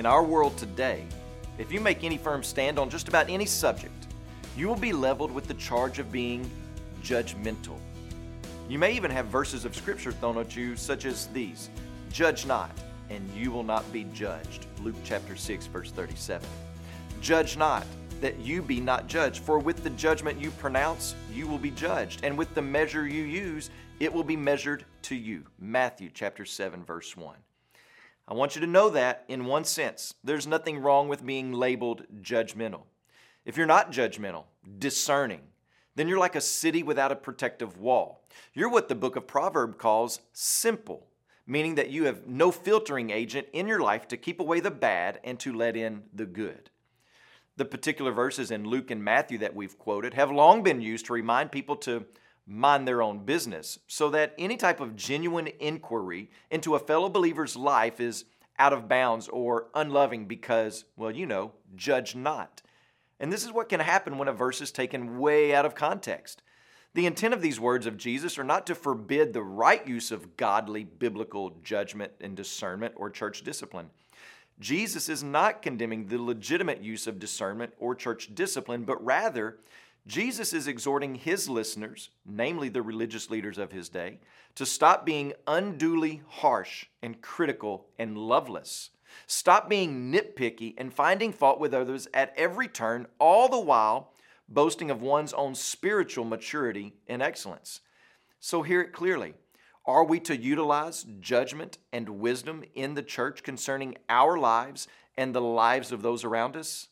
in our world today, if you make any firm stand on just about any subject, you will be leveled with the charge of being judgmental. You may even have verses of Scripture thrown at you, such as these Judge not, and you will not be judged. Luke chapter 6, verse 37. Judge not, that you be not judged. For with the judgment you pronounce, you will be judged, and with the measure you use, it will be measured to you. Matthew chapter 7, verse 1. I want you to know that in one sense, there's nothing wrong with being labeled judgmental. If you're not judgmental, discerning, then you're like a city without a protective wall. You're what the book of Proverb calls simple, meaning that you have no filtering agent in your life to keep away the bad and to let in the good. The particular verses in Luke and Matthew that we've quoted have long been used to remind people to mind their own business so that any type of genuine inquiry into a fellow believer's life is out of bounds or unloving because, well, you know, judge not. And this is what can happen when a verse is taken way out of context. The intent of these words of Jesus are not to forbid the right use of godly biblical judgment and discernment or church discipline. Jesus is not condemning the legitimate use of discernment or church discipline, but rather, Jesus is exhorting his listeners, namely the religious leaders of his day, to stop being unduly harsh and critical and loveless. Stop being nitpicky and finding fault with others at every turn, all the while boasting of one's own spiritual maturity and excellence. So, hear it clearly. Are we to utilize judgment and wisdom in the church concerning our lives and the lives of those around us?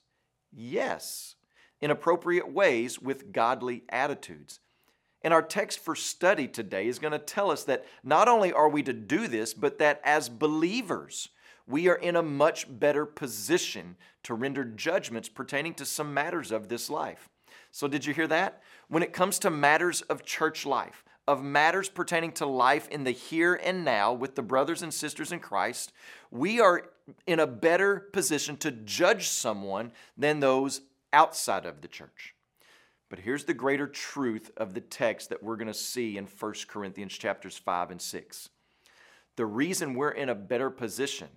Yes, in appropriate ways with godly attitudes. And our text for study today is going to tell us that not only are we to do this, but that as believers, we are in a much better position to render judgments pertaining to some matters of this life. So, did you hear that? When it comes to matters of church life, of matters pertaining to life in the here and now with the brothers and sisters in Christ, we are in a better position to judge someone than those outside of the church. But here's the greater truth of the text that we're going to see in 1 Corinthians chapters 5 and 6. The reason we're in a better position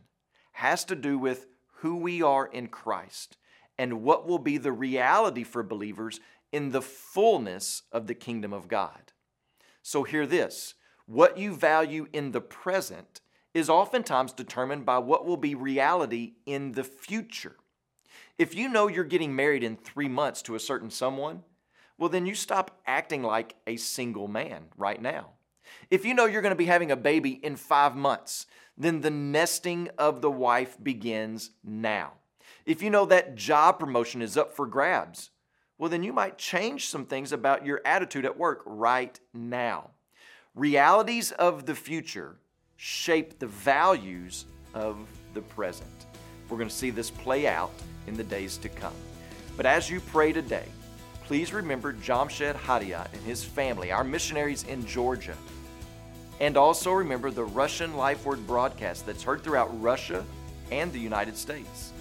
has to do with who we are in Christ and what will be the reality for believers in the fullness of the kingdom of God. So, hear this what you value in the present is oftentimes determined by what will be reality in the future. If you know you're getting married in three months to a certain someone, well, then you stop acting like a single man right now. If you know you're going to be having a baby in five months, then the nesting of the wife begins now. If you know that job promotion is up for grabs, well, then you might change some things about your attitude at work right now. Realities of the future shape the values of the present. We're going to see this play out in the days to come. But as you pray today, please remember Jamshed Hadiyat and his family, our missionaries in Georgia. And also remember the Russian Life Word broadcast that's heard throughout Russia and the United States.